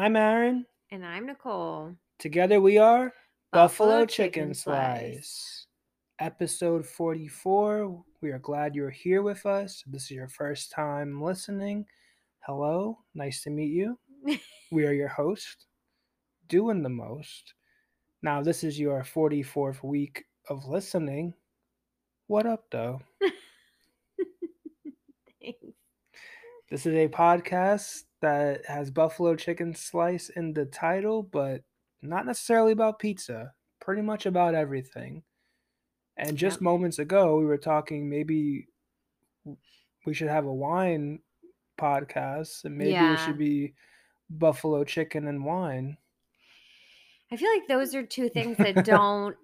Hello and welcome. I'm Aaron. And I'm Nicole. Together we are Buffalo, Buffalo Chicken, Chicken Slice. Slice. Episode 44. We are glad you're here with us. This is your first time listening. Hello, nice to meet you. We are your host, doing the most. Now, this is your 44th week of listening. What up, though? This is a podcast that has Buffalo Chicken Slice in the title, but not necessarily about pizza. Pretty much about everything. And just Yep. moments ago, we were talking maybe we should have a wine podcast, and maybe it should be buffalo chicken and wine. I feel like those are two things that don't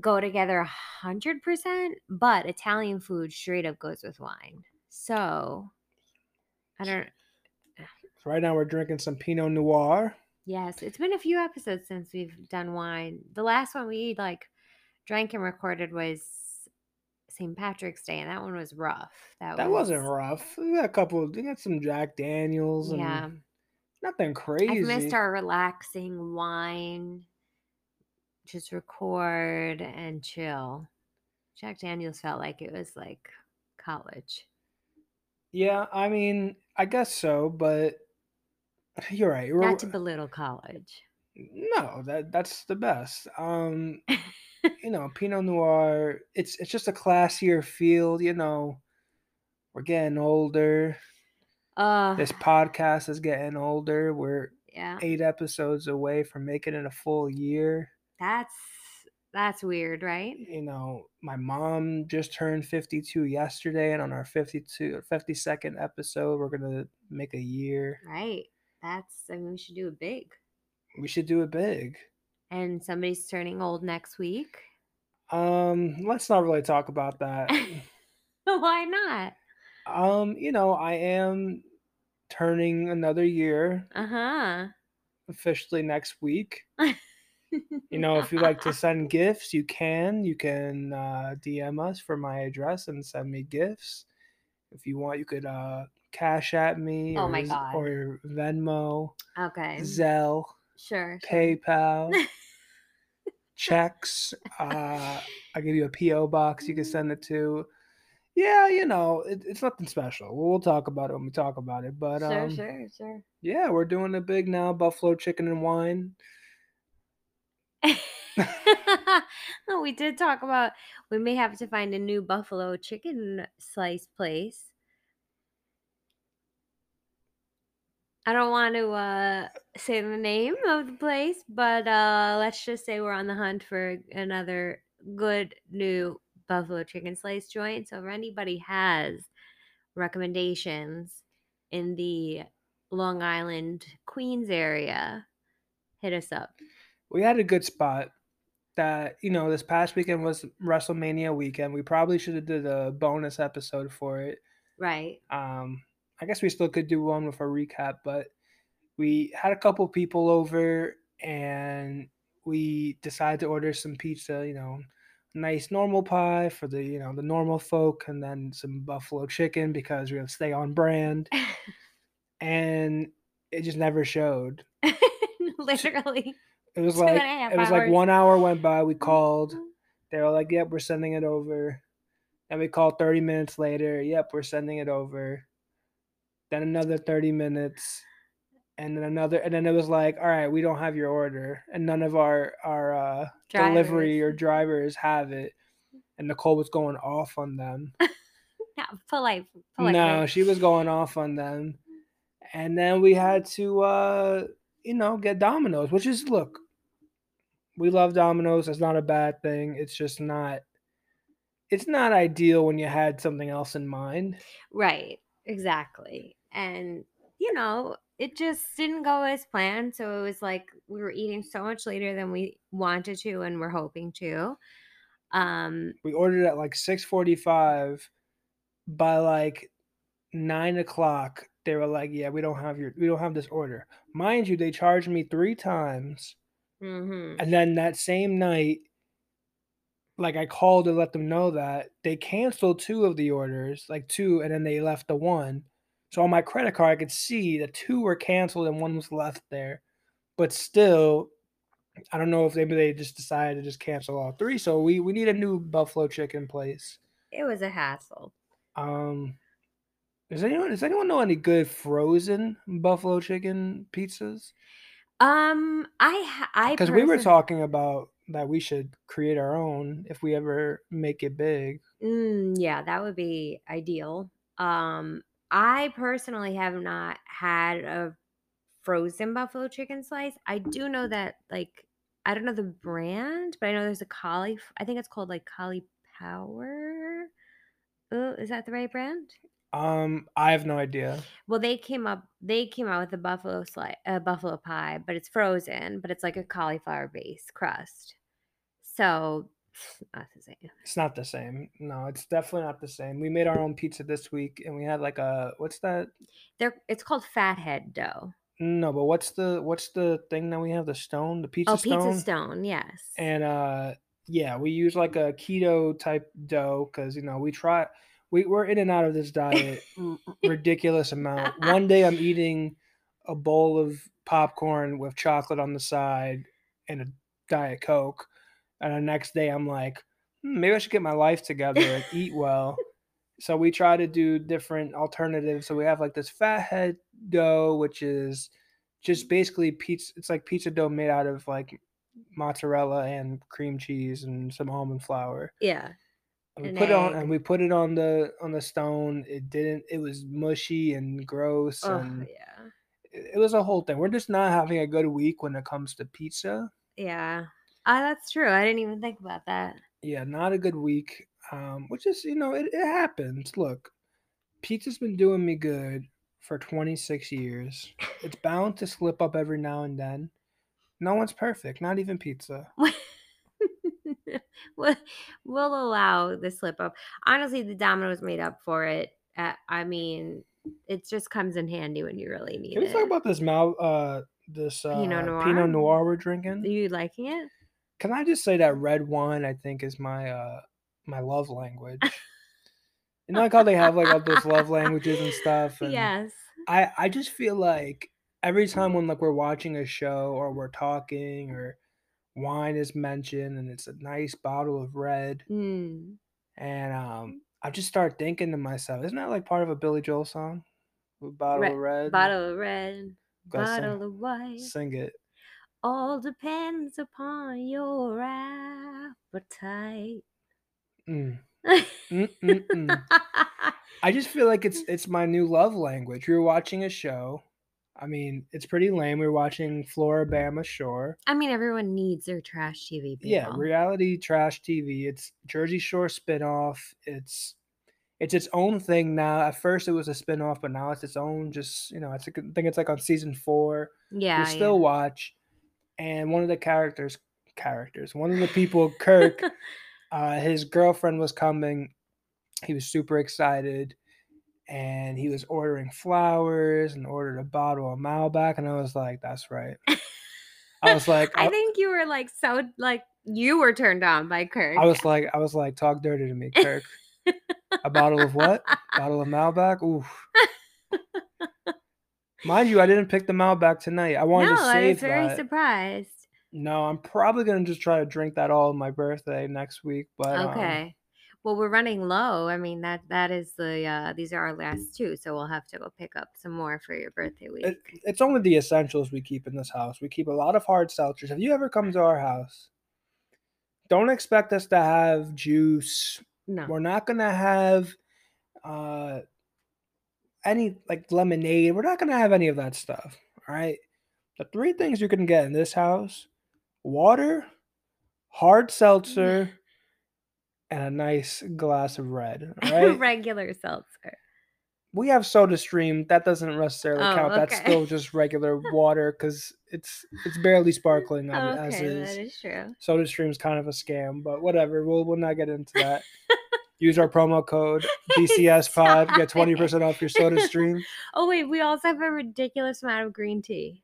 go together a hundred percent, but Italian food straight up goes with wine. So I don't So right now, we're drinking some Pinot Noir. yes, it's been a few episodes since we've done wine. The last one we like drank and recorded was St. Patrick's Day, and that one was rough. That, That was wasn't rough. We got a couple. We got some Jack Daniels and Yeah. nothing crazy. I've missed our relaxing wine. Just record and chill. Jack Daniels felt like it was like college. Yeah, I mean, I guess so, but you're right. Not to belittle college. no, that that's the best. Um, you know, Pinot Noir. It's it's just a classier feel. You know, we're getting older. Uh, This podcast is getting older. We're yeah, eight episodes away from making it a full year. that's that's weird, right? You know, my mom just turned 52 yesterday, and on our 52 or 52nd episode, we're gonna make a year. Right. That's I mean we should do it big. We should do it big. And somebody's turning old next week. Um, let's not really talk about that. Why not? um, you know, I am turning another year Uh-huh. officially next week. You know, if you like to send gifts, you can. You can uh, DM us for my address and send me gifts. If you want, you could uh, cash at me. Oh or, my God. Or Venmo, okay. Zelle, Sure. PayPal, checks. Uh, I give you a PO box you can send it to. Yeah, you know, it, it's nothing special. We'll talk about it when we talk about it. But sure, um, sure, sure. yeah, we're doing it big now. Buffalo chicken and wine. we did talk about we may have to find a new buffalo chicken slice place. I don't want to uh, say the name of the place, but uh, let's just say we're on the hunt for another good new buffalo chicken slice joint. So if anybody has recommendations in the Long Island, Queens area, hit us up. We had a good spot. That you know, this past weekend was WrestleMania weekend. We probably should have did a bonus episode for it. Right. Um, I guess we still could do one with a recap, but we had a couple people over and we decided to order some pizza. You know, nice normal pie for the you know the normal folk, and then some buffalo chicken because we have to stay on brand. And it just never showed. Literally. It was like and a half it was like one hour went by. We called. They were like, "Yep, we're sending it over." And we called thirty minutes later. Yep, we're sending it over. Then another thirty minutes, and then another, and then it was like, "All right, we don't have your order, and none of our our uh, delivery or drivers have it." And Nicole was going off on them. Yeah, polite. polite No, she was going off on them. And then we had to uh, you know, get Domino's, which is look, we love Domino's. It's not a bad thing. It's just not it's not ideal when you had something else in mind. Right. Exactly. And you know, it just didn't go as planned. So it was like we were eating so much later than we wanted to and were hoping to. Um, We ordered at like six forty five. By like nine o'clock, they were like, "Yeah, we don't have your, we don't have this order." Mind you, they charged me three times, mhm. and then that same night, like I called to let them know that they canceled two of the orders, like two, and then they left the one. So on my credit card, I could see that two were canceled and one was left there. But still, I don't know if maybe they just decided to just cancel all three. So we we need a new buffalo chicken place. It was a hassle. Um, does anyone does anyone know any good frozen buffalo chicken pizzas? Um, I ha- I Because we were talking about that we should create our own if we ever make it big. Mm, yeah, that would be ideal. Um, I personally have not had a frozen buffalo chicken slice. I do know that, like, I don't know the brand, but I know there's a Collie. I think it's called like Collie Power. Oh, is that the right brand? Um, I have no idea. Well, they came up. They came out with a buffalo slice, a buffalo pie, but it's frozen, but it's like a cauliflower base crust. So, not the same. It's not the same. No, it's definitely not the same. We made our own pizza this week, and we had like a what's that? They're it's called fathead dough. No, but what's the what's the thing that we have? The stone, the pizza Oh, stone. pizza stone. Yes. And uh, yeah, we use like a keto type dough because you know we try. We we're in and out of this diet mm, mm, mm. ridiculous amount. One day I'm eating a bowl of popcorn with chocolate on the side and a diet coke, and the next day I'm like, "Hmm, maybe I should get my life together and eat well. So we try to do different alternatives. So we have like this fathead dough, which is just basically pizza. It's like pizza dough made out of like mozzarella and cream cheese and some almond flour. yeah. And we An put it on and we put it on the on the stone. It didn't. It was mushy and gross, Oh, and yeah. it, it was a whole thing. We're just not having a good week when it comes to pizza. Yeah. Ah, that's true. I didn't even think about that. Yeah, not a good week. Um, which is you know it, it happens. Look, pizza's been doing me good for 26 years. It's bound to slip up every now and then. No one's perfect, not even pizza. we'll, we'll allow the slip up. Honestly, the Domino's made up for it. Uh, I mean, it just comes in handy when you really need it. Can we it. talk about this mal uh this uh, Pinot Noir? Pinot Noir we're drinking? Are you liking it? Can I just say that red wine I think is my uh my love language. you know like how they have like all those love languages and stuff and yes. I I just feel like every time when like we're watching a show or we're talking or wine is mentioned and it's a nice bottle of red Mm. and um I just start thinking to myself, isn't that like part of a Billy Joel song? A bottle Re- of red. Bottle of red, Go sing- bottle of white. Sing it. All depends upon your appetite. Mm. Mm, mm, mm. I just feel like it's it's my new love language. You're watching a show. I mean, it's pretty lame. We are watching Floribama Shore. I mean, everyone needs their trash TV. People. Yeah, reality trash TV. It's Jersey Shore spinoff. It's it's its own thing now. At first, it was a spinoff, but now it's its own. Just you know, it's like, I think it's like on season four. yeah. we still watch, and one of the characters, characters, one of the people, Kirk, uh, his girlfriend was coming. He was super excited, and he was ordering flowers and ordered a bottle of Malbec, and I was like, "That's right." I was like, I I, think you were like so like you were turned on by Kirk. I was like, I was like, talk dirty to me, Kirk. a bottle of what? bottle of Malbec. Oof. Mind you, I didn't pick the Malbec tonight. I wanted no, to save I was very that. surprised. No, I'm probably gonna just try to drink that all on my birthday next week. But um, Okay. Well, we're running low. I mean that that is the uh these are our last two, so we'll have to go pick up some more for your birthday week. it, it's only the essentials we keep in this house. We keep a lot of hard seltzers. If you ever come to our house, don't expect us to have juice. no. We're not gonna have uh any like lemonade. We're not gonna have any of that stuff. All right. The three things you can get in this house: water, hard seltzer, and a nice glass of red. Right. Regular seltzer. we have soda stream that doesn't necessarily Oh, count that's still just regular water because it's it's barely sparkling as okay, is that is true. soda stream's kind of a scam but whatever we'll, we'll not get into that use our promo code bcs pod get 20% off your soda stream Oh wait, we also have a ridiculous amount of green tea.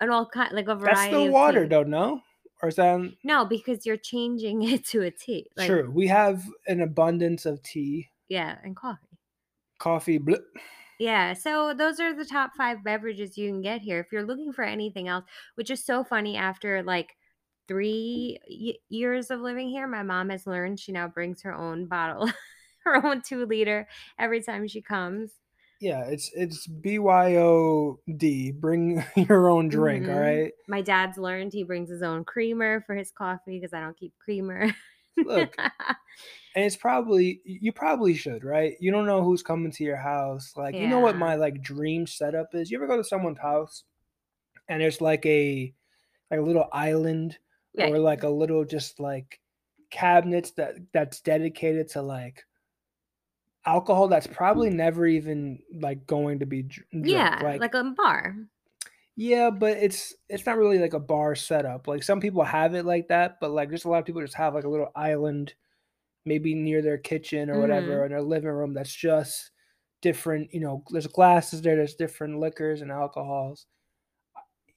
And all kind like a variety that's still of water though no or is that No, because you're changing it to a tea. Like, true we have an abundance of tea Yeah, and coffee. coffee bleh. Yeah, so those are the top 5 beverages you can get here. If you're looking for anything else, which is so funny after, like, 3 y years of living here, my mom has learned she now brings her own bottle, her own 2 liter every time she comes. Yeah, it's it's BYOD, bring your own drink, Mhm. alright? My dad's learned he brings his own creamer for his coffee because I don't keep creamer. Look and it's probably you probably should, right? You don't know who's coming to your house, like, you know what my, like, dream setup is? You ever go to someone's house and there's, like, a like, a little island or, like, a little just, like, cabinets that that's dedicated to, like alcohol that's probably never even, like, going to be dr drank, Yeah, like like a bar. Yeah, but it's it's not really like a bar setup, like, some people have it like that, but, like, just a lot of people just have, like, a little island, maybe near their kitchen or whatever, Mhm. in their living room that's just different, you know, there's glasses there, there's different liquors and alcohols.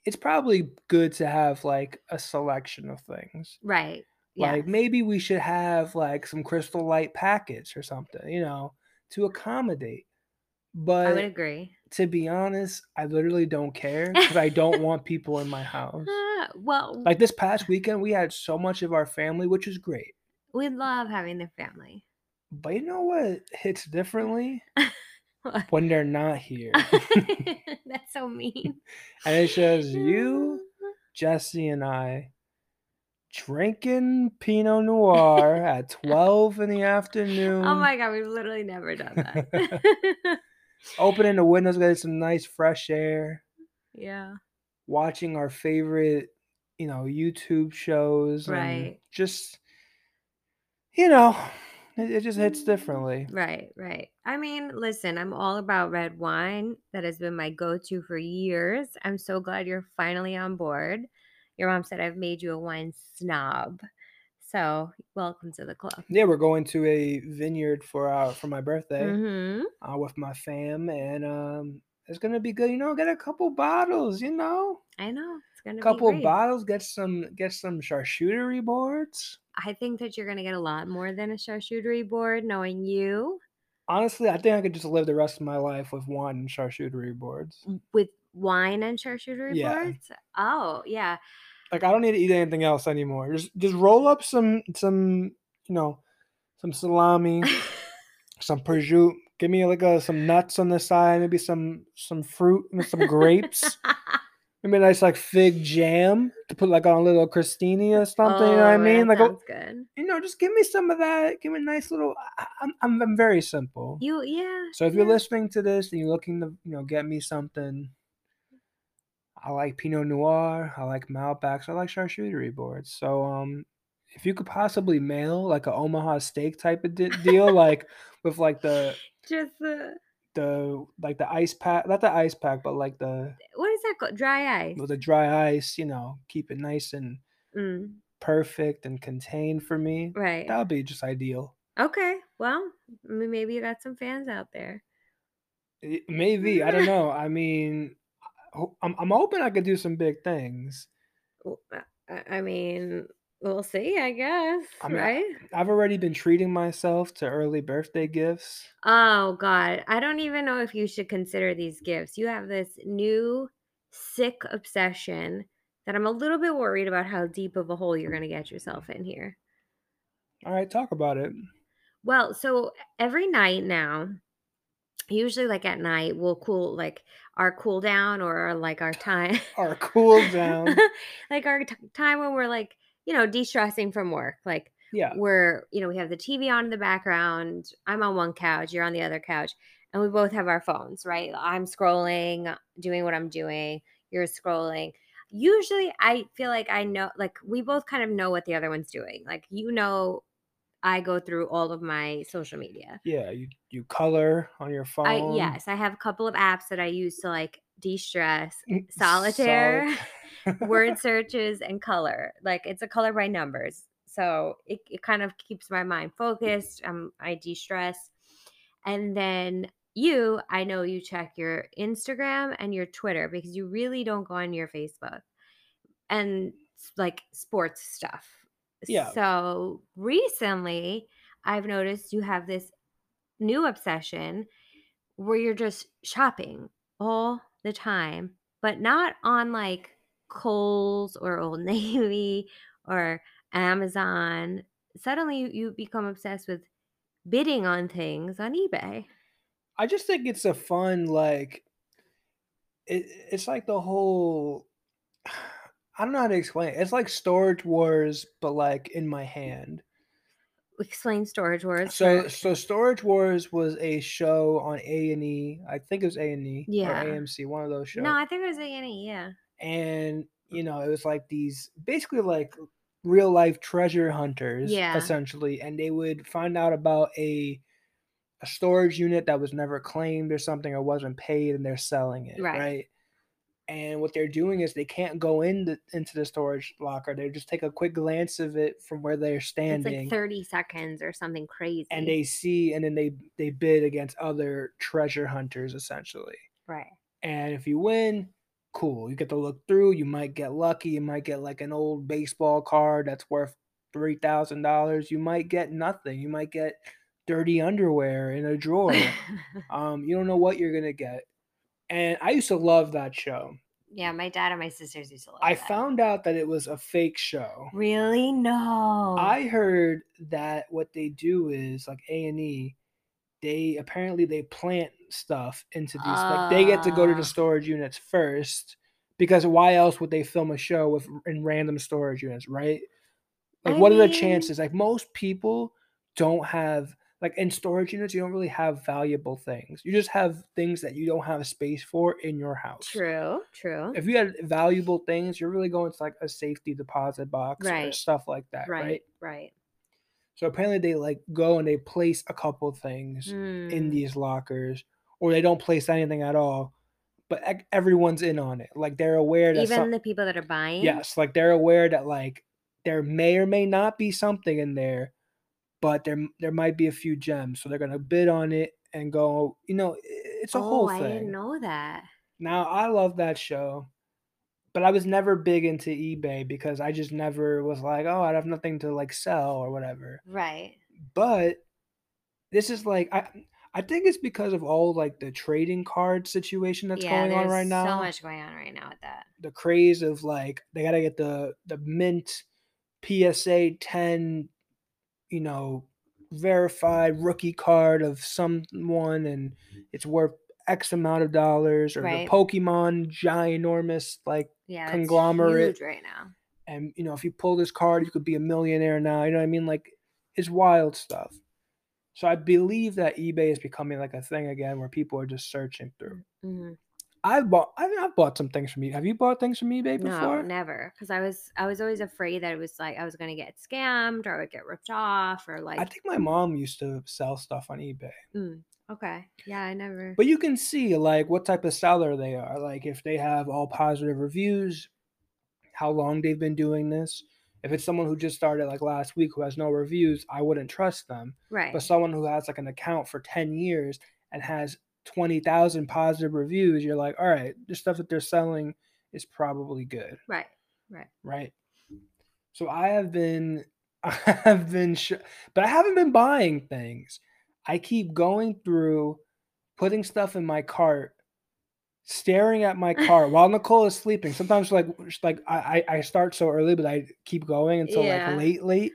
It's probably good to have, like, a selection of things. Right, Yeah. Like, yes. maybe we should have, like, some Crystal Light packets or something, you know, to accommodate. But I would agree. to be honest, I literally don't care because I don't want people in my house. Uh, well Like, this past weekend, we had so much of our family, which is great. We love having the family. But you know what hits differently? When they're not here. That's so mean. And it's just you, Jesse, and I drinking Pinot Noir at 12 in the oh afternoon. Oh my god, we've literally never done that. Opening the windows, getting some nice fresh air. Yeah. Watching our favorite, you know, YouTube shows and Right. just you know, it it just hits differently. Right, right. I mean, listen, I'm all about red wine. That has been my go-to for years. I'm so glad you're finally on board. Your mom said I've made you a wine snob. So, welcome to the club. Yeah, we're going to a vineyard for our for my birthday, Mhm. uh, with my fam, and, um, it's gonna be good, you know, get a couple bottles, you know? I know, it's gonna be a Couple bottles, get some get some charcuterie boards. I think that you're gonna get a lot more than a charcuterie board knowing you. Honestly, I think I could just live the rest of my life with wine and charcuterie boards. With wine and charcuterie Yeah. boards? Oh, yeah. Like, I don't need to eat anything else anymore. Just just roll up some some, you know, some salami, some prosciutto, give me, like, uh, some nuts on the side, maybe some some fruit, some grapes. Maybe a nice, like, fig jam to put, like, on a little crostini or something, you know what I Oh, mean? Like, a good. you know, just give me some of that, give me a nice little I I I'm I'm I'm very simple. You yeah, So if you're listening to this and you're looking to, you know, get me something I like Pinot Noir, I like Malbecs, I like charcuterie boards. So, um, if you could possibly mail, like, a Omaha steak type of d deal, like, with, like, the Just the the like, the ice pack not the ice pack, but, like, the What is that called? Dry ice? with the dry ice, you know, keep it nice and Mm. perfect and contained for me, Right. that would be just ideal. Okay, well, maybe you got some fans out there. Maybe, I don't know, I mean, I'm I'm hoping I could do some big things. I mean, we'll see, I guess, I mean, right? I've already been treating myself to early birthday gifts. Oh god, I don't even know if you should consider these gifts. You have this new sick obsession that I'm a little bit worried about how deep of a hole you're gonna get yourself in here. Alright, talk about it. Well, so every night now, usually, like, at night, we'll cool like, our cool down or, like, our time Our cool down. like, our t time when we're, like, you know, de-stressing from work, like, Yeah. we're you know, we have the TV on in the background, I'm on one couch, you're on the other couch, and we both have our phones, right? I'm scrolling, doing what I'm doing, you're scrolling. Usually, I feel like I know like, we both kind of know what the other one's doing, like, you know, I go through all of my social media. Yeah, you you color on your phone. I yes, I have a couple of apps that I use to, like, de-stress, Mm, solitaire, solid word searches, and color, like, it's a color by numbers, so it it kind of keeps my mind focused, um, I de-stress, and then you, I know you check your Instagram and your Twitter because you really don't go on your Facebook, and like, sports stuff. Yeah. So, recently, I've noticed you have this new obsession where you're just shopping all the time, but not on like Kohl's or Old Navy or Amazon. Suddenly you, you become obsessed with bidding on things on eBay. I just think it's a fun like it, it's like the whole I don't know how to explain it. It's like Storage Wars, but like in my hand. Explain Storage Wars. So so Storage Wars was a show on A and E. I think it was A and E Yeah. or AMC, one of those shows. no, I think it was A and E. yeah. and you know it was like these basically like real life treasure hunters Yeah. essentially and they would find out about a a storage unit that was never claimed or something or wasn't paid and they're selling it Right. right, and what they're doing is they can't go in the, into the storage locker they just take a quick glance of it from where they're standing. It's like 30 seconds or something crazy. and they see and then they they bid against other treasure hunters essentially right. and if you win, cool. You get to look through. You might get lucky. You might get like an old baseball card that's worth three thousand dollars. You might get nothing. You might get dirty underwear in a drawer. um, you don't know what you're gonna get. And I used to love that show. yeah, my dad and my sisters used to love I that. found out that it was a fake show. Really? No. I heard that what they do is like A and E. They apparently they plant stuff into these. like they get to go to Ah. the storage units first because why else would they film a show with in random storage units, right? Like I what are the chances? Like most people don't have like in storage units, you don't really have valuable things. You just have things that you don't have space for in your house. True, true. If you had valuable things, you're really going to like a safety deposit box or stuff like that, right? right, right. So apparently they like go and they place a couple things in Mm. these lockers, or they don't place anything at all. But everyone's in on it. Like they're aware that Even some- the people that are buying? yes, like they're aware that like there may or may not be something in there, but there there might be a few gems. So they're gonna bid on it and go. You know, it's a oh, whole I didn't know that. Now I love that show, but I was never big into eBay because I just never was like, oh, I have nothing to like sell or whatever. Right. But this is like I I think it's because of all like the trading card situation that's yeah, going on right now. so much going on right now with that. The craze of like they gotta get the the mint PSA ten, you know, verified rookie card of someone and it's worth X amount of dollars or Right. the Pokemon ginormous like Yeah, Conglomerate. huge right now. and you know if you pull this card you could be a millionaire now you know what i mean like it's wild stuff so i believe that ebay is becoming like a thing again where people are just searching through Mhm. I've bought i've, I've bought some things from ebay have you bought things from ebay before? No, never. Because I was I was always afraid that it was like I was gonna get scammed or I would get ripped off or like i think my mom used to sell stuff on ebay Mm, okay. Yeah, I never but you can see like what type of seller they are like if they have all positive reviews how long they've been doing this if it's someone who just started like last week who has no reviews i wouldn't trust them right. But someone who has like an account for 10 years and has 20,000 positive reviews, you're like, all right, the stuff that they're selling is probably good, right. Right. right? So I have been, I have been, sh- but I haven't been buying things. I keep going through, putting stuff in my cart, staring at my cart while Nicole is sleeping. Sometimes like, like I, I start so early, but I keep going until Yeah. like late, late.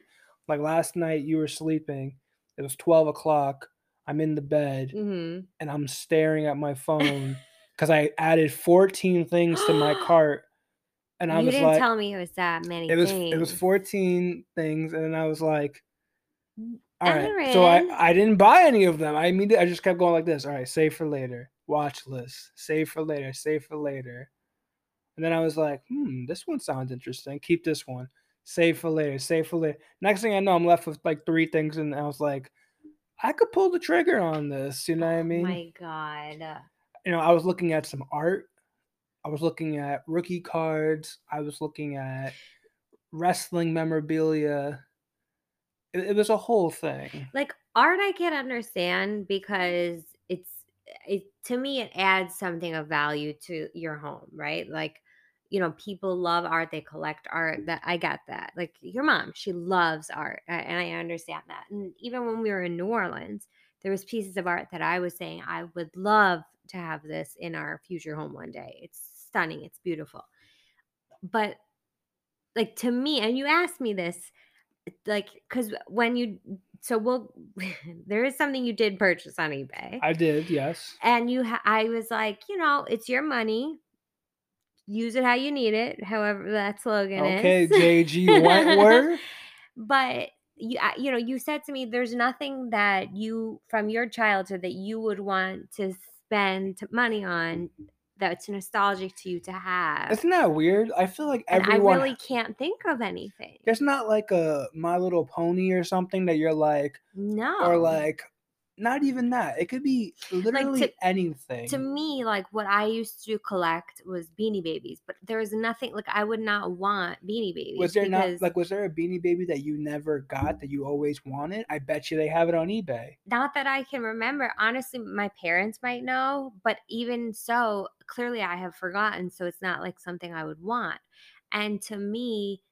Like last night, you were sleeping. It was 12 o'clock. I'm in the bed hmm and I'm staring at my phone because I added 14 things to my cart. And I you was didn't like, tell me it was that many. it was it was 14 things, and I was like, all right. So I I didn't buy any of them. I immediately I just kept going like this. All right, save for later. Watch list. Save for later. Save for later. And then I was like, hmm, this one sounds interesting. Keep this one. Save for later. Save for later. Next thing I know, I'm left with like three things, and I was like, I could pull the trigger on this. You know what I Oh mean? my god. you know, I was looking at some art. I was looking at rookie cards. I was looking at wrestling memorabilia. It, it was a whole thing. Like art I can't understand because it's it to me it adds something of value to your home, right? Like you know, people love art, they collect art. That I get that. Like your mom, she loves art, and I understand that. And even when we were in New Orleans, there was pieces of art that I was saying I would love to have this in our future home one day. It's stunning, it's beautiful. But like to me, and you asked me this, like because when you so we'll there is something you did purchase on eBay. I did, yes. And you ha- I was like, you know, it's your money. Use it how you need it, however that slogan Okay, is. Okay, JG Wentworth. but you you know, you said to me there's nothing that you from your childhood that you would want to spend money on that's nostalgic to you to have. Isn't that weird? I feel like and everyone I really can't think of anything. there's not like a My Little Pony or something that you're like No. or like not even that. It could be literally to- anything. to me, like what I used to collect was beanie babies, but there was nothing like I would not want beanie babies. was there because not like was there a beanie baby that you never got that you always wanted? I bet you they have it on eBay. not that I can remember. Honestly, my parents might know, but even so, clearly I have forgotten. So it's not like something I would want. And to me,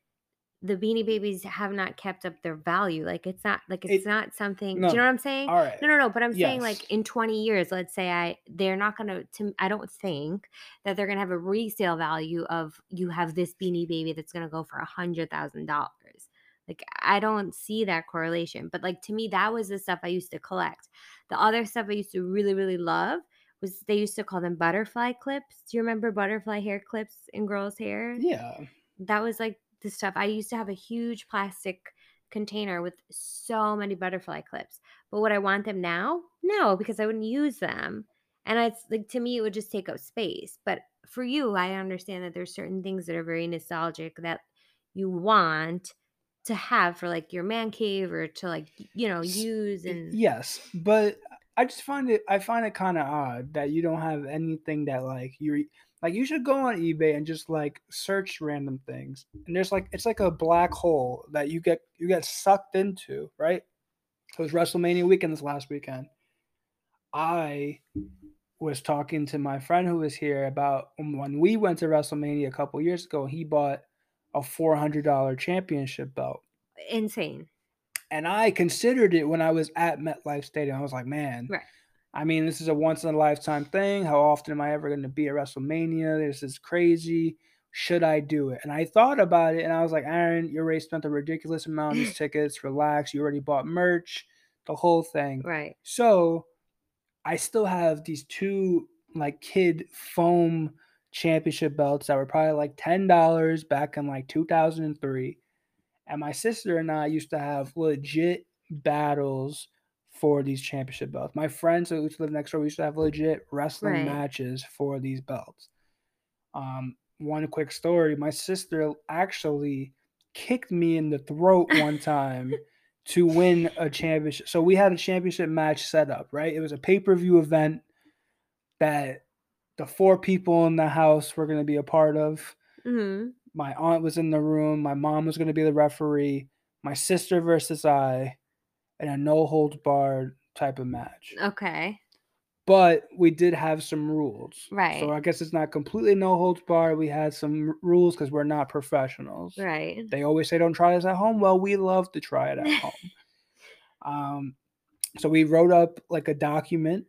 the beanie babies have not kept up their value. Like it's not like it's It- not something. no. Do you know what I'm saying? All right. No, no, no. But I'm saying like in 20 years, let's say I they're not gonna to I don't think that they're gonna have a resale value of you have this beanie baby that's gonna go for a hundred thousand dollars. Like I don't see that correlation. But like to me, that was the stuff I used to collect. The other stuff I used to really, really love was they used to call them butterfly clips. Do you remember butterfly hair clips in girls' hair? Yeah. that was like stuff I used to have a huge plastic container with so many butterfly clips. But would I want them now? No, because I wouldn't use them. And it's like to me it would just take up space. But for you, I understand that there's certain things that are very nostalgic that you want to have for like your man cave or to like you know use and Yes, but I just find it I find it kind of odd that you don't have anything that like you like you should go on eBay and just like search random things. And there's like it's like a black hole that you get you get sucked into, right? It was WrestleMania weekend this last weekend. I was talking to my friend who was here about when we went to WrestleMania a couple years ago. He bought a four hundred dollar championship belt insane. And I considered it when I was at MetLife Stadium. I was like, man, Right. I mean, this is a once in a lifetime thing. How often am I ever going to be at WrestleMania? This is crazy. Should I do it? And I thought about it, and I was like, Aaron, you already spent a ridiculous amount on these tickets. Relax. You already bought merch, the whole thing. Right. So I still have these two like kid foam championship belts that were probably like ten dollars back in like 2003. And my sister and I used to have legit battles for these championship belts. My friends who used to live next door, we used to have legit wrestling Right. matches for these belts. Um, one quick story: my sister actually kicked me in the throat one time to win a championship. So we had a championship match set up, right? It was a pay per view event that the four people in the house were going to be a part of. hmm My aunt was in the room. My mom was going to be the referee. My sister versus I, in a no holds barred type of match. Okay. But we did have some rules. Right. So I guess it's not completely no holds barred. We had some rules because we're not professionals. Right. They always say don't try this at home. Well, we love to try it at home. Um, so we wrote up like a document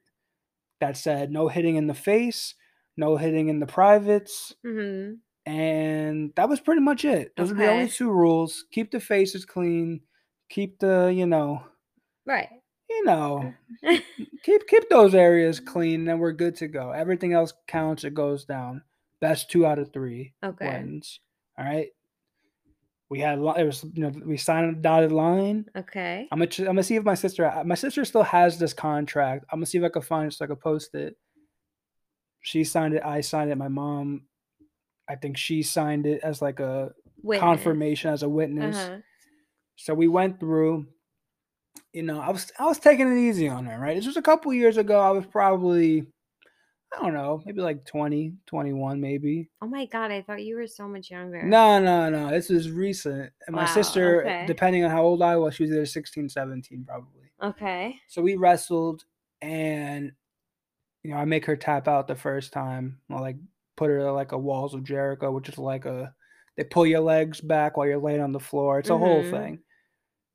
that said no hitting in the face, no hitting in the privates, hmm and that was pretty much it. Those are the only two rules. Keep the faces clean. Keep the you know Right. you know keep keep those areas clean, and we're good to go. Everything else counts. It goes down. Best two out of three okay. wins. All right. We had a lot. It was you know we signed a dotted line. Okay. I'm gonna I'm gonna see if my sister uh, my sister still has this contract. I'm gonna see if I can find it so I can post it. She signed it. I signed it. My mom, I think she signed it as like a Witness. confirmation as a witness. Uh-huh. So we went through. You know, I was I was taking it easy on her, right? This was a couple years ago. I was probably I don't know, maybe like 20, 21 maybe. Oh my god, I thought you were so much younger. No, no, no. This was recent. And my sister, okay. depending on how old I was, she was either 16, 17 probably. Okay. So we wrestled and you know, I make her tap out the first time. I like put her like a walls of Jericho, which is like a they pull your legs back while you're laying on the floor. It's a whole Mhm. thing.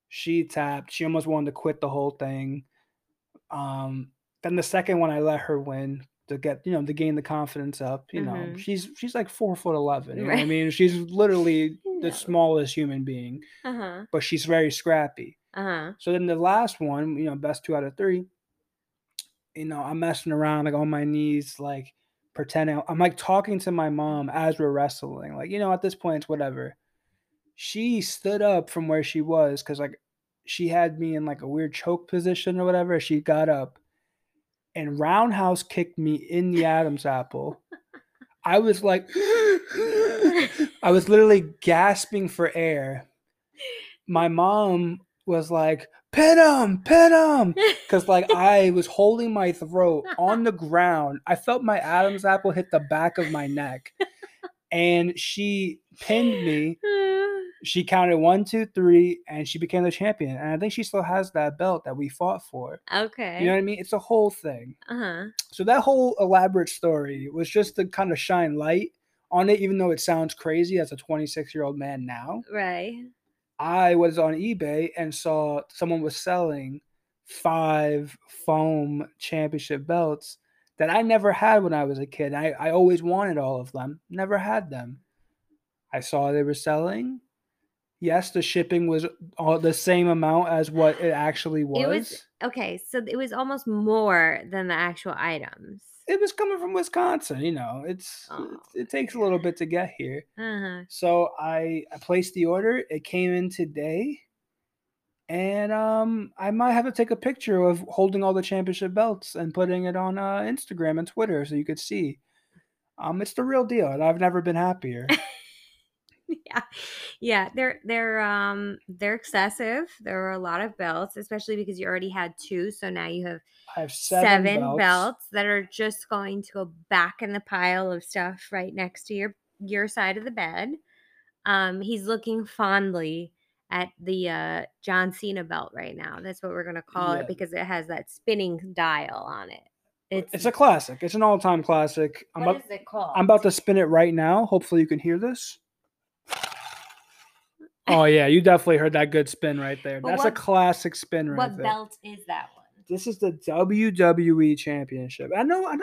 She tapped. She almost wanted to quit the whole thing. Um, then the second one I let her win to get you know to gain the confidence up. You know, Mhm. she's she's like four foot eleven. You know what I mean? She's literally the No. smallest human being, Uh-huh. but she's very scrappy. Uh-huh. So then the last one, you know, best two out of three. You know, I'm messing around like on my knees, like pretending I'm like talking to my mom as we're wrestling. Like, you know, at this point, it's whatever. She stood up from where she was because like she had me in like a weird choke position or whatever. She got up and roundhouse kicked me in the Adam's apple. I was like, I was literally gasping for air. My mom was like, pin him, pin him. Because like I was holding my throat on the ground. I felt my Adam's apple hit the back of my neck. And she pinned me. She counted one, two, three, and she became the champion. And I think she still has that belt that we fought for. okay. You know what I mean? It's a whole thing. uh-huh. So that whole elaborate story was just to kind of shine light on it, even though it sounds crazy as a 26 year old man now. Right. I was on eBay and saw someone was selling five foam championship belts that I never had when I was a kid. I, I always wanted all of them, never had them. I saw they were selling. Yes, the shipping was all the same amount as what it actually was. It was okay, so it was almost more than the actual items. it was coming from Wisconsin. You know, it's Oh, it, it takes a little bit to get here. Uh-huh. So I I placed the order. It came in today, and um I might have to take a picture of holding all the championship belts and putting it on uh, Instagram and Twitter so you could see. Um, it's the real deal, and I've never been happier. yeah. Yeah, they're they're um they're excessive. There are a lot of belts, especially because you already had two, so now you have I have seven, seven, belts. belts. that are just going to go back in the pile of stuff right next to your your side of the bed. Um, he's looking fondly at the uh, John Cena belt right now. That's what we're gonna call Yeah. it because it has that spinning dial on it. It's It's a classic. It's an all-time classic. I'm about, is it called? I'm about to spin it right now. Hopefully, you can hear this. Oh yeah, you definitely heard that good spin right there. But That's a classic spin right what there. belt is that one? This is the WWE Championship. I know, I,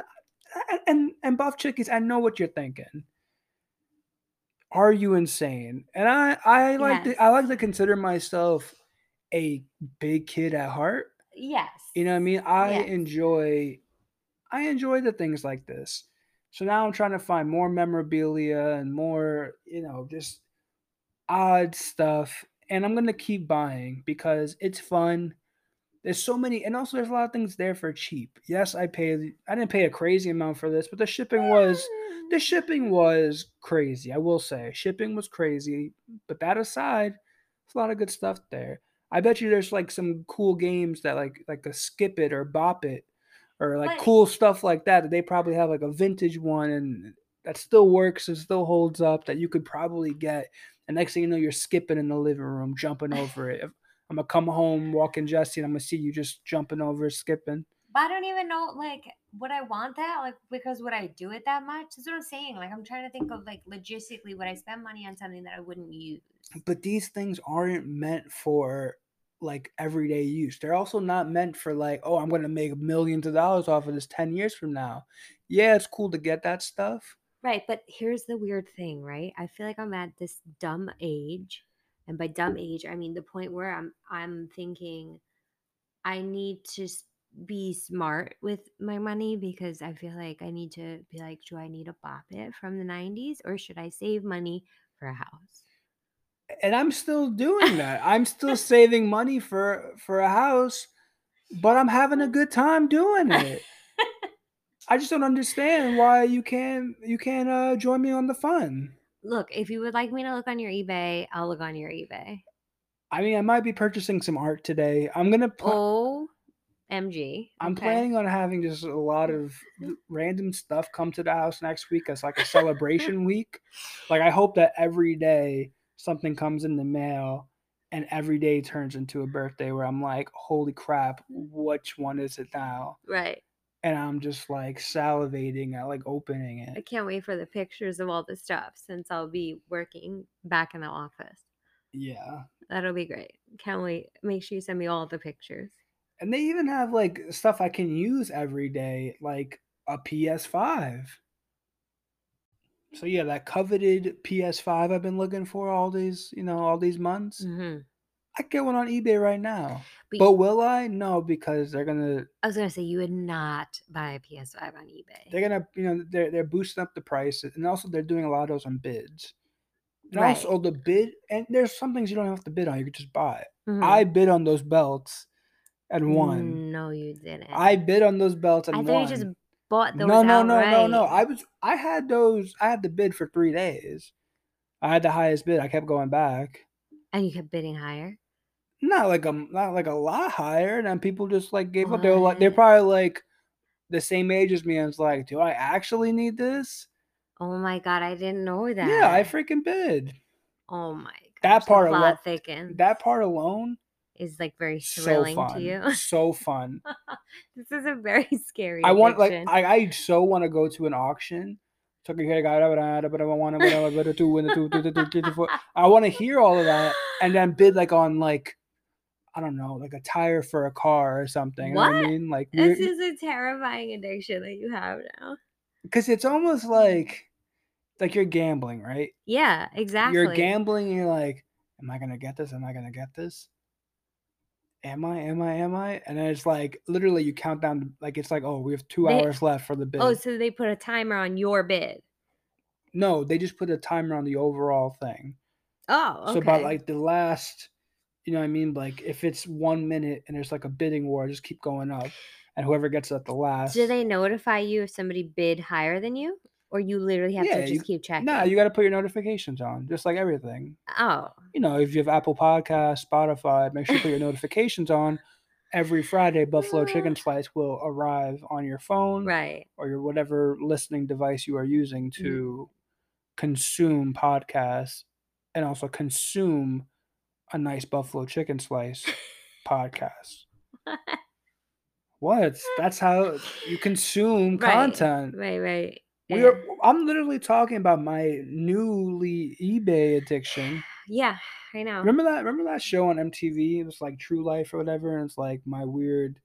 I- and and Buff Chickies, I know what you're thinking. Are you insane? And I, I like to, I like to consider myself a big kid at heart. Yes. You know what I mean? I Yes. enjoy, I enjoy the things like this. So now I'm trying to find more memorabilia and more, you know, just odd stuff. And I'm gonna keep buying because it's fun. There's so many, and also there's a lot of things there for cheap. Yes, I paid. I didn't pay a crazy amount for this, but the shipping was the shipping was crazy. I will say shipping was crazy. But that aside, there's a lot of good stuff there. I bet you there's like some cool games that like like a skip it or bop it or like But- cool stuff like that that they probably have like a vintage one and that still works and still holds up that you could probably get. And next thing you know, you're skipping in the living room, jumping over it. I'm gonna come home walking Jesse and I'm gonna see you just jumping over, skipping. But I don't even know, like, would I want that? Like, because would I do it that much? That's what I'm saying. Like, I'm trying to think of, like, logistically, would I spend money on something that I wouldn't use? but these things aren't meant for like everyday use. They're also not meant for like, oh, I'm gonna make millions of dollars off of this 10 years from now. Yeah, it's cool to get that stuff. Right. But here's the weird thing, right? I feel like I'm at this dumb age. And by dumb age, I mean the point where I'm I'm thinking I need to s- be smart with my money because I feel like I need to be like, do I need a bop it from the 90s or should I save money for a house? And I'm still doing that. I'm still saving money for for a house, but I'm having a good time doing it. I just don't understand why you can't you can't uh, join me on the fun. Look, if you would like me to look on your eBay, I'll look on your eBay. I mean, I might be purchasing some art today. I'm gonna. Pl- OMG. I'm okay. planning on having just a lot of random stuff come to the house next week as like a celebration week. Like I hope that every day something comes in the mail and every day turns into a birthday where I'm like, holy crap, which one is it now? Right. And I'm just like salivating at like opening it. I can't wait for the pictures of all the stuff since I'll be working back in the office. Yeah. That'll be great. Can't wait. Make sure you send me all the pictures. And they even have like stuff I can use every day, like a PS5. So yeah, that coveted PS5 I've been looking for all these, you know, all these months. hmm I get one on eBay right now. But, But will I? No, because they're gonna I was gonna say you would not buy a PS5 on eBay. they're gonna you know they're they're boosting up the price and also they're doing a lot of those on bids. And Right. also the bid and there's some things you don't have to bid on, you could just buy. Mhm. I bid on those belts and won. No, you didn't. I bid on those belts and I won. you just bought those no, no, no, no, no. I was I had those I had the bid for three days. I had the highest bid. I kept going back. And you kept bidding higher. Not like a not like a lot higher. And then people just like gave up. They were like they're probably like the same age as me. And it's like, do I actually need this? Oh my god, I didn't know that. Yeah, I freaking bid. Oh my god. That part the alo- plot thickens. That part alone, is like very so thrilling fun. to you. So fun. this is a very scary. I want like. I, I so want to go to an auction. I want to hear all of that and then bid like on like I don't know, like a tire for a car or something. You know what I mean? Like This is a terrifying addiction that you have now. because it's almost mm. like like you're gambling, right? Yeah, exactly. You're gambling and you're like, Am I gonna get this? Am I gonna get this? Am I? Am I? Am I? And then it's like literally you count down like it's like, oh, we have two They- hours left for the oh, bid. Oh, so they put a timer on your bid. no, they just put a timer on the overall thing. Oh, okay. So about like the last, you know what I mean? Like if it's one minute and there's like a bidding war, just keep going up. And whoever gets it at the last. Do they notify you if somebody bid higher than you? Or you literally have Yeah, to just you- keep checking? Nah, you gotta put your notifications on, just like everything. oh, You know, if you have Apple Podcast, Spotify, make sure you put your notifications on. Every Friday, Buffalo Chicken Slice will arrive on your phone right. or your whatever listening device you are using mm-hmm. to consume podcasts and also consume a nice buffalo chicken slice podcast. What? That's how you consume Right, content. Right, right. We are, I'm literally talking about my newly eBay addiction. Yeah, I know. Remember that? Remember that show on MTV? It was like True Life or whatever. And it's like my weird,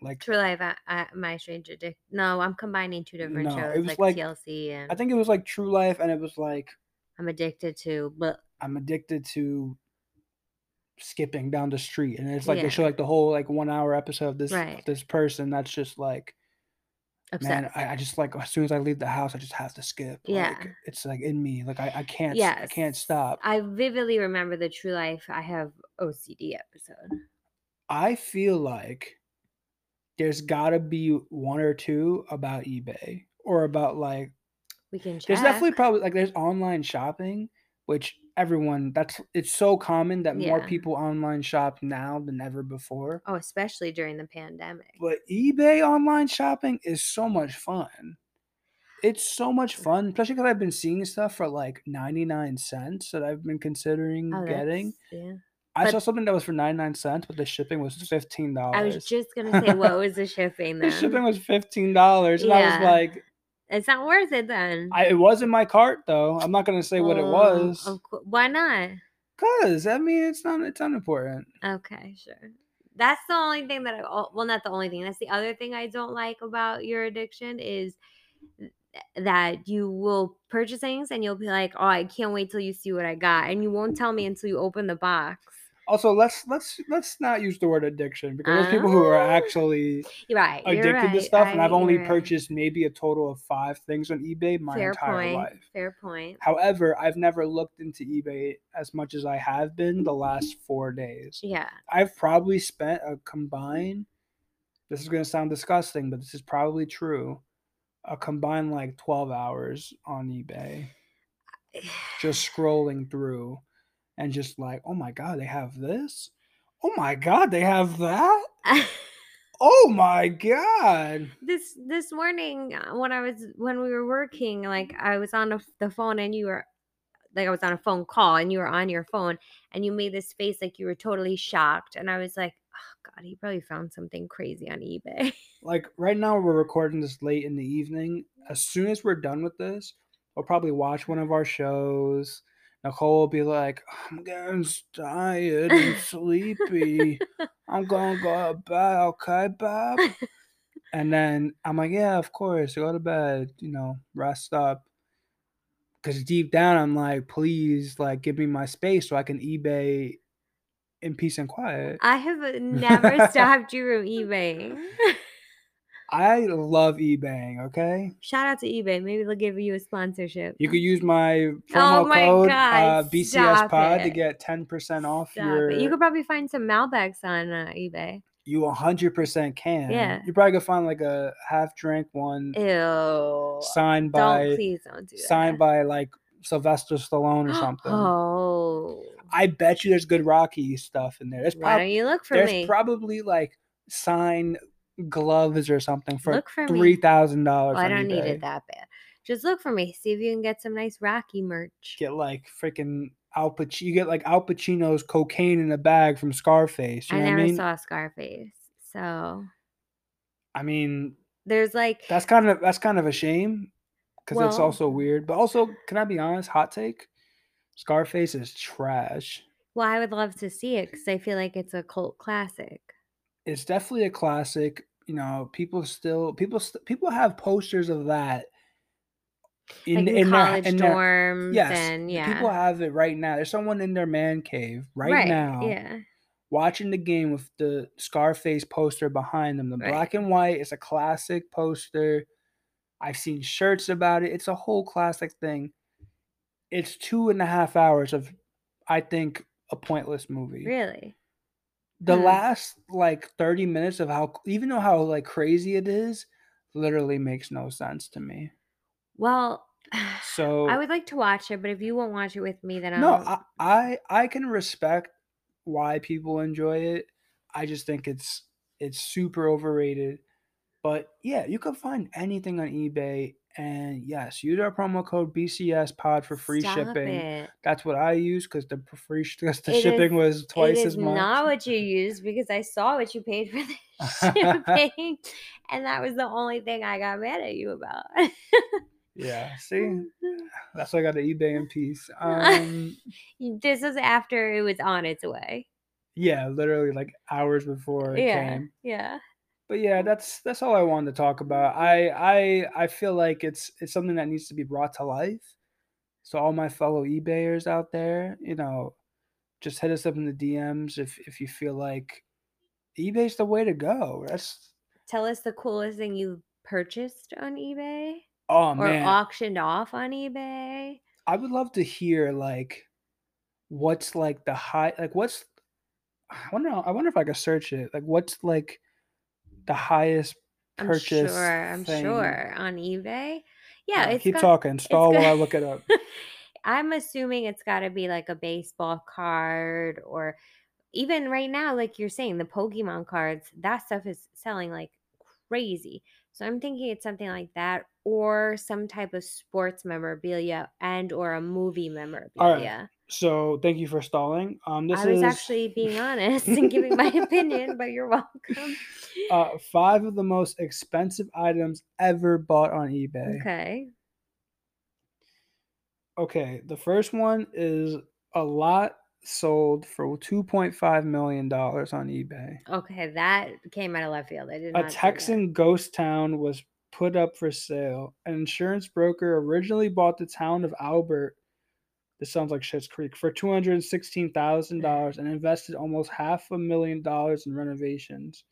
like True Life, I, I, My Strange Addiction. No, I'm combining two different No, it shows, was like, like- TLC and I think it was like True Life, and it was like I'm addicted to. But I'm addicted to skipping down the street, and it's like Yeah. they show like the whole like one hour episode of this Right. this person that's just like man. I, I just like as soon as I leave the house, I just have to skip. Yeah. like, it's like in me, like I, I can't I can't stop. I vividly remember the True Life. I have OCD episode. I feel like there's mm. got to be one or two about eBay or about like We can check. there's definitely probably like there's online shopping, which everyone that's it's so common that more people online shop now than ever before. Oh, especially during the pandemic. But eBay online shopping is so much fun. It's so much fun, especially because I've been seeing stuff for like 99 cents that I've been considering Oh, getting. Yeah. I but- saw something that was for 99 cents, but the shipping was $15. I was just gonna say, what was the shipping the shipping was $15. And I was like, it's not worth it then. I, it was in my cart though. I'm not going to say what it Oh, was. of Why not? Cause I mean, it's not it's unimportant. Okay, sure. That's the only thing that I oh, well, not the only thing. That's the other thing I don't like about your addiction is that you will purchase things and you'll be like, "Oh, I can't wait till you see what I got," and you won't tell me until you open the box. Also, let's let's let's not use the word addiction because there's people who are Ah. actually right. addicted to right, stuff, and I- I've only right. purchased maybe a total of five things on eBay my fair entire point. life. Fair point. However, I've never looked into eBay as much as I have been the last four days. Yeah. I've probably spent a combined. This is going to sound disgusting, but this is probably true. A combined like twelve hours on eBay, just scrolling through, and just like, oh my god, they have this. Oh my god, they have that. Oh my god. this this morning uh, when I was when we were working, like I was on a, the phone and you were like I was on a phone call and you were on your phone and you made this face like you were totally shocked and I was like, oh God, he probably found something crazy on eBay. Like right now, we're recording this late in the evening. As soon as we're done with this, we'll probably watch one of our shows, Nicole will be like, I'm getting tired and sleepy. I'm gonna go to bed, okay, Bob? And then I'm like, yeah, of course, go to bed, you know, rest up. Cause deep down I'm like, please, like, give me my space so I can eBay in peace and quiet. I have uh, never stopped you from eBaying. I love eBay. okay? Shout out to eBay. Maybe they'll give you a sponsorship. You could use my promo Oh my code God, uh, BCS Pod to get 10% off Stop your. it. You could probably find some Malbecs on uh, eBay. you 100% can. Yeah. You probably could find like a half drink one Ew. signed by. Don't please don't do that. signed by like Sylvester Stallone or something. Oh. I bet you there's good Rocky stuff in there. There's, Why don't you look for there's me? probably like signed gloves or something for for three thousand dollars. Well, I don't need it that bad. Just look for me. See if you can get some nice Rocky merch. Get like freaking Al Pacino. You get like Al Pacino's cocaine in a bag from Scarface. You I know never what I mean? saw Scarface. So I mean, there's like that's kind of that's kind of a shame because it's Well- also weird. But also, can I be honest? Hot take: Scarface is trash. well, I would love to see it because I feel like it's a cult classic. It's definitely a classic. You know, people still people st- people have posters of that in like in, in their- college in their- dorms yes, and yeah. people have it right now. There's someone in their man cave right, now. Yeah. watching the game with the Scarface poster behind them. The Right. black and white is a classic poster. I've seen shirts about it. It's a whole classic thing. It's two and a half hours of, I think, a pointless movie. Really? The Hmm. last like 30 minutes of how, even though how like crazy it is, literally makes no sense to me. Well, So I would like to watch it, but if you won't watch it with me, then I'll. no, I, I I can respect why people enjoy it. I just think it's it's super overrated. But yeah, you can find anything on eBay. And yes, use our promo code BCS Pod for free Stop shipping. It. That's what I use because the free because the It shipping is- was twice it as much. not what you used because I saw what you paid for the shipping, and that was the only thing I got mad at you about. yeah, see, that's why I got the eBay in peace. Um, this was after it was on its way. yeah, literally like hours before it Yeah, came. yeah. But yeah that's that's all i wanted to talk about. I i i feel like it's it's something that needs to be brought to life. So all my fellow ebayers out there you know just hit us up in the dms if if you feel like ebay's the way to go. That's Tell us the coolest thing you purchased on eBay oh or man. auctioned off on eBay. i would love to hear like what's like the high like what's i wonder i wonder if i could search it. Like what's like the highest purchase. I'm sure. I'm thing? sure on eBay. Yeah, it's keep got- talking stall while i look it up I'm assuming it's got to be like a baseball card or even right now, like you're saying, the Pokemon cards, that stuff is selling like crazy. So I'm thinking it's something like that or some type of sports memorabilia and or a movie memorabilia. So thank you for stalling. Um, this I was is actually being honest and giving my opinion, but you're welcome. uh, five of the most expensive items ever bought on eBay. Okay. Okay, the first one is a lot sold for two point five million dollars on eBay. Okay, that came out of left field. I did A. Texan ghost town was put up for sale. An insurance broker originally bought the town of Albert. This sounds like Schitt's Creek for two hundred sixteen thousand dollars and invested almost half a million dollars in renovations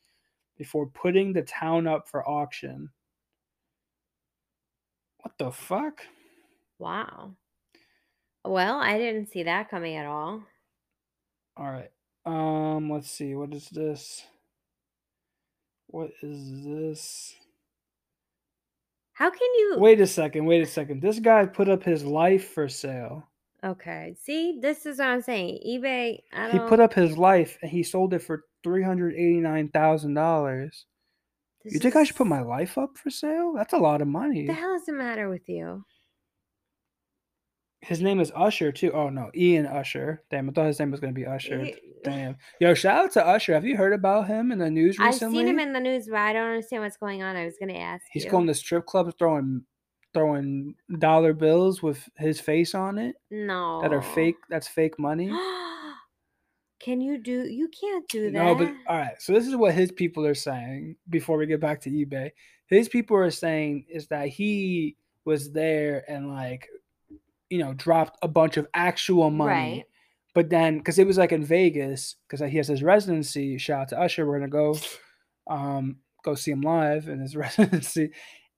before putting the town up for auction. What the fuck? Wow. Well, I didn't see that coming at all. All right. Um, let's see. What is this? What is this? How can you Wait a second. Wait a second. This guy put up his life for sale. Okay. See, this is what I'm saying. eBay, I He don't put up his life and he sold it for three hundred eighty-nine thousand dollars. You think I should put my life up for sale? That's a lot of money. The hell is the matter with you? His name is Usher too. Oh no, Ian Usher. Damn, I thought his name was gonna be Usher. Damn. Yo, shout out to Usher. Have you heard about him in the news I've seen him in the news, but I don't understand what's going on. I was gonna ask He's you. going to strip clubs throwing throwing dollar bills with his face on it No. that are fake. That's fake money. Can you do? You can't do that. No, but all right. So this is what his people are saying before we get back to eBay. His people are saying is that he was there and like, you know, dropped a bunch of actual money. Right. But then, because it was like in Vegas, because he has his residency. Shout out to Usher. We're gonna go, um, go see him live in his residency,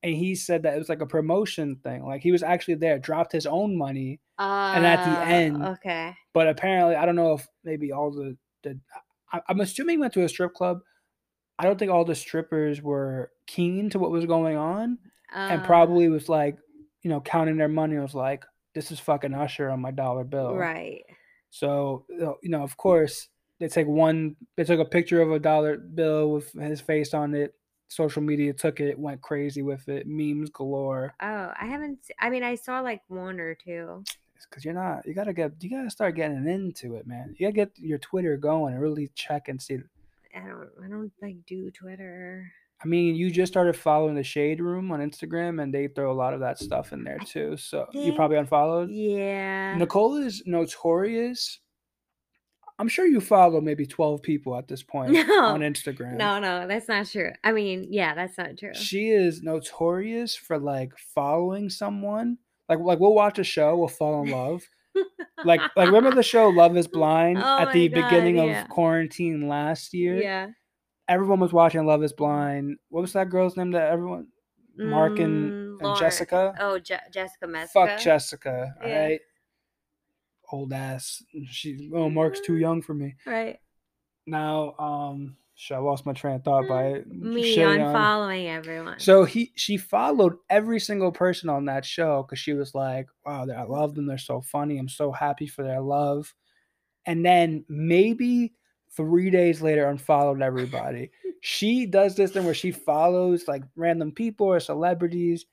and he said that it was like a promotion thing. Like he was actually there, dropped his own money, and at the end- Uh, okay. but apparently, I don't know if maybe all the the. I, I'm assuming he went to a strip club. I don't think all the strippers were keen to what was going on, and Uh, probably was like, you know, counting their money. Was like, this is fucking Usher on my dollar bill. right. So you know, of course, they take one. They took a picture of a dollar bill with his face on it. Social media took it, went crazy with it, memes galore. Oh, I haven't. se- I mean, I saw like one or two. Because you're not, you gotta get, you gotta start getting into it, man. You gotta get your Twitter going and really check and see. I don't. I don't like do Twitter. I mean, you just started following the Shade Room on Instagram, and they throw a lot of that stuff in there too. So you think- probably unfollowed. Yeah. Nicole is notorious. I'm sure you follow maybe 12 people at this point No. on Instagram. No, no, that's not true. I mean, yeah, that's not true. She is notorious for like following someone. Like like we'll watch a show, we'll fall in love. Like like remember the show Love is Blind Oh at the God, beginning yeah. of quarantine last year? yeah. Everyone was watching Love is Blind. What was that girl's name that everyone Mark and, Mm, and Jessica? Oh, Je- Jessica Messica. Fuck Jessica, Yeah. alright? Old ass. She oh Mark's too young for me. Right. Now, um shit, I lost my train of thought by Mm, Me shitting on- unfollowing everyone. So he she followed every single person on that show because she was like, "Wow, I love them. They're so funny. I'm so happy for their love." And then maybe three days later, unfollowed everybody. she does this thing where she follows like random people or celebrities,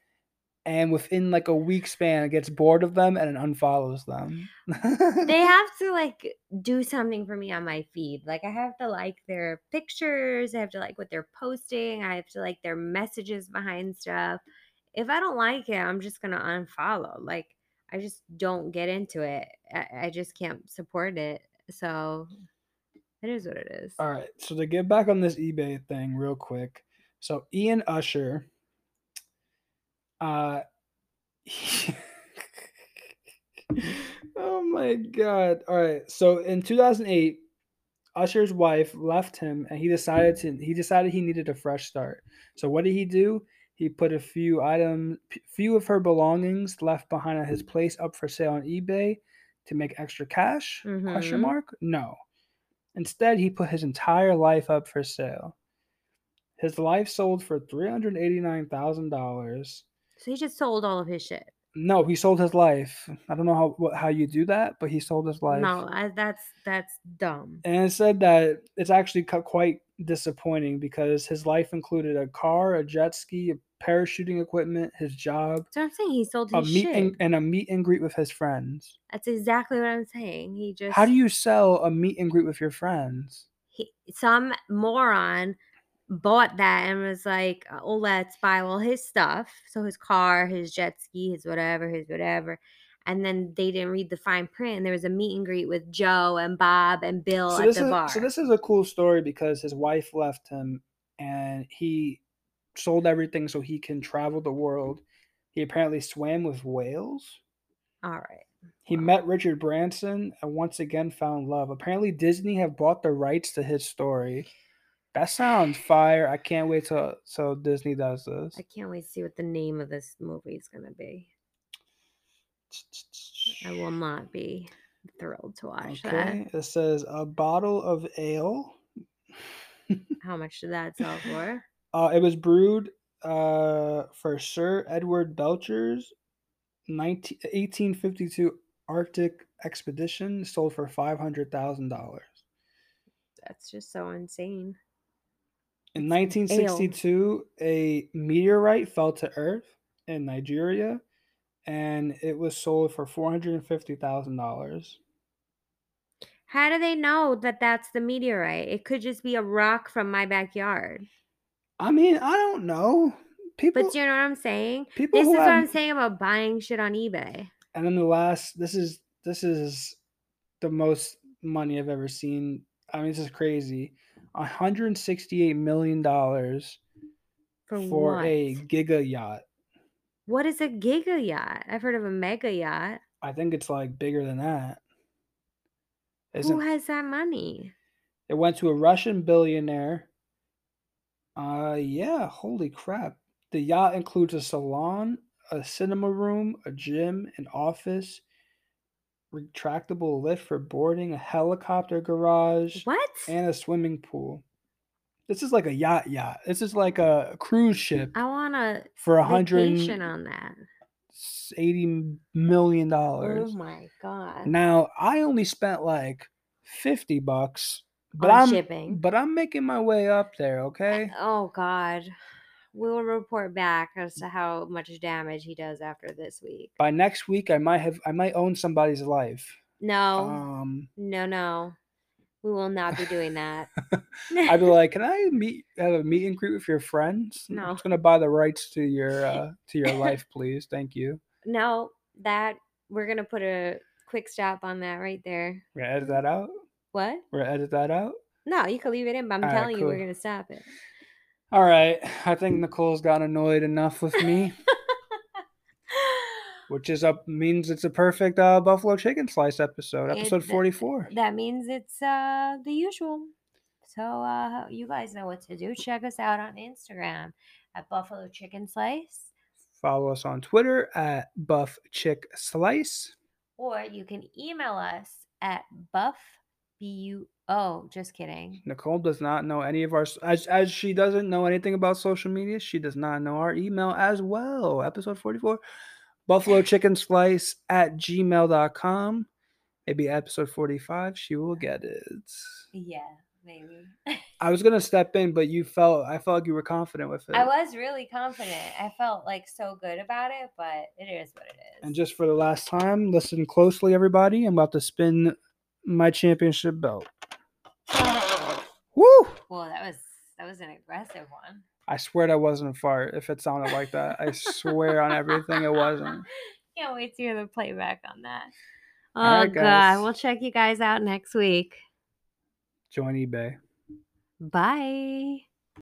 and within like a week span, it gets bored of them and unfollows them. they have to like do something for me on my feed. Like I have to like their pictures, I have to like what they're posting, I have to like their messages behind stuff. If I don't like it, I'm just gonna unfollow. Like I just don't get into it. I, I just can't support it. So it is what it is. All right, so to get back on this eBay thing real quick. So Ian Usher uh Oh my god. All right. So in 2008, Usher's wife left him and he decided to he decided he needed a fresh start. So what did he do? He put a few items few of her belongings left behind at his place up for sale on eBay to make extra cash? Question Mhm. mark? No. Instead, he put his entire life up for sale. His life sold for $389,000. So he just sold all of his shit. No, he sold his life. I don't know how what, how you do that, but he sold his life. No, I, that's that's dumb. And it said that it's actually quite disappointing because his life included a car, a jet ski, a parachuting equipment, his job, So I'm saying he sold a his meet shit. and, and a meet and greet with his friends. That's exactly what I'm saying. He just How do you sell a meet and greet with your friends? he, some moron bought that and was like, uh, "Oh, let's buy all his stuff." So his car, his jet ski, his whatever, his whatever. And then they didn't read the fine print. And there was a meet and greet with Joe and Bob and Bill so at this the is bar. so this is a cool story because his wife left him and he sold everything so he can travel the world. He apparently swam with whales. all right. He Wow. met Richard Branson and once again found love. Apparently, Disney have bought the rights to his story. That sounds fire. I can't wait till till Disney does this. I can't wait to see what the name of this movie is gonna be. I will not be thrilled to watch that. It says a bottle of ale. How much did that sell for? Uh, it was brewed uh, for Sir Edward Belcher's 19, 1852 Arctic expedition, sold for $500,000. That's just so insane. In It's ale. 1962, a meteorite fell to Earth in Nigeria, and it was sold for $450,000. How do they know that that's the meteorite? It could just be a rock from my backyard. I mean, I don't know. people, But you know what I'm saying? people This is what I'm saying about buying shit on eBay. and then the last. This is this is the most money I've ever seen. I mean, this is crazy. 168 million dollars For, for what? a giga yacht. What is a giga yacht? I've heard of a mega yacht. I think it's like bigger than that. Who Isn't has that money? it went to a Russian billionaire? Uh yeah, holy crap. The yacht includes a salon, a cinema room, a gym, an office, retractable lift for boarding, a helicopter garage, What? and a swimming pool. This is like a yacht yacht. This is like a cruise ship I want a for a hundred on that. Eighty million oh dollars. Oh my god. Now I only spent like fifty bucks, but I'm shipping. but I'm making my way up there. Okay, Oh god. We'll report back as to how much damage he does after this week. by next week I might have I might own somebody's life. No. Um, no, no. We will not be doing that. I'd be like, can I meet have a meet and greet with your friends? No, I'm just gonna buy the rights to your uh, to your life, please. Thank you. no, that we're gonna put a quick stop on that right there. We're gonna edit that out. What? We're gonna edit that out. No, you can leave it in, but I'm Alright, telling you we're gonna stop it. All right, I think Nicole's got annoyed enough with me, which is up means it's a perfect uh, buffalo chicken slice episode, episode forty four. that means it's uh the usual. So uh you guys know what to do. Check us out on Instagram at Buffalo Chicken Slice. Follow us on Twitter at Buff Chick Slice. Or you can email us at buff b u oh just kidding. Nicole does not know any of our as as she doesn't know anything about social media. She does not know our email as well. Episode forty four, Buffalo Chicken Slice at gmail.com. Maybe episode forty five, she will get it. Yeah, maybe. I was gonna step in, but you felt I felt like you were confident with it. I was really confident. I felt like so good about it, but it is what it is. And just for the last time, listen closely, everybody. I'm about to spin my championship belt. Woo! well, that was that was an aggressive one. I swear that wasn't a fart. If it sounded like that, I swear on everything it wasn't. Can't wait to hear the playback on that. Oh All right, oh, god, we'll check you guys out next week. Join eBay. Bye.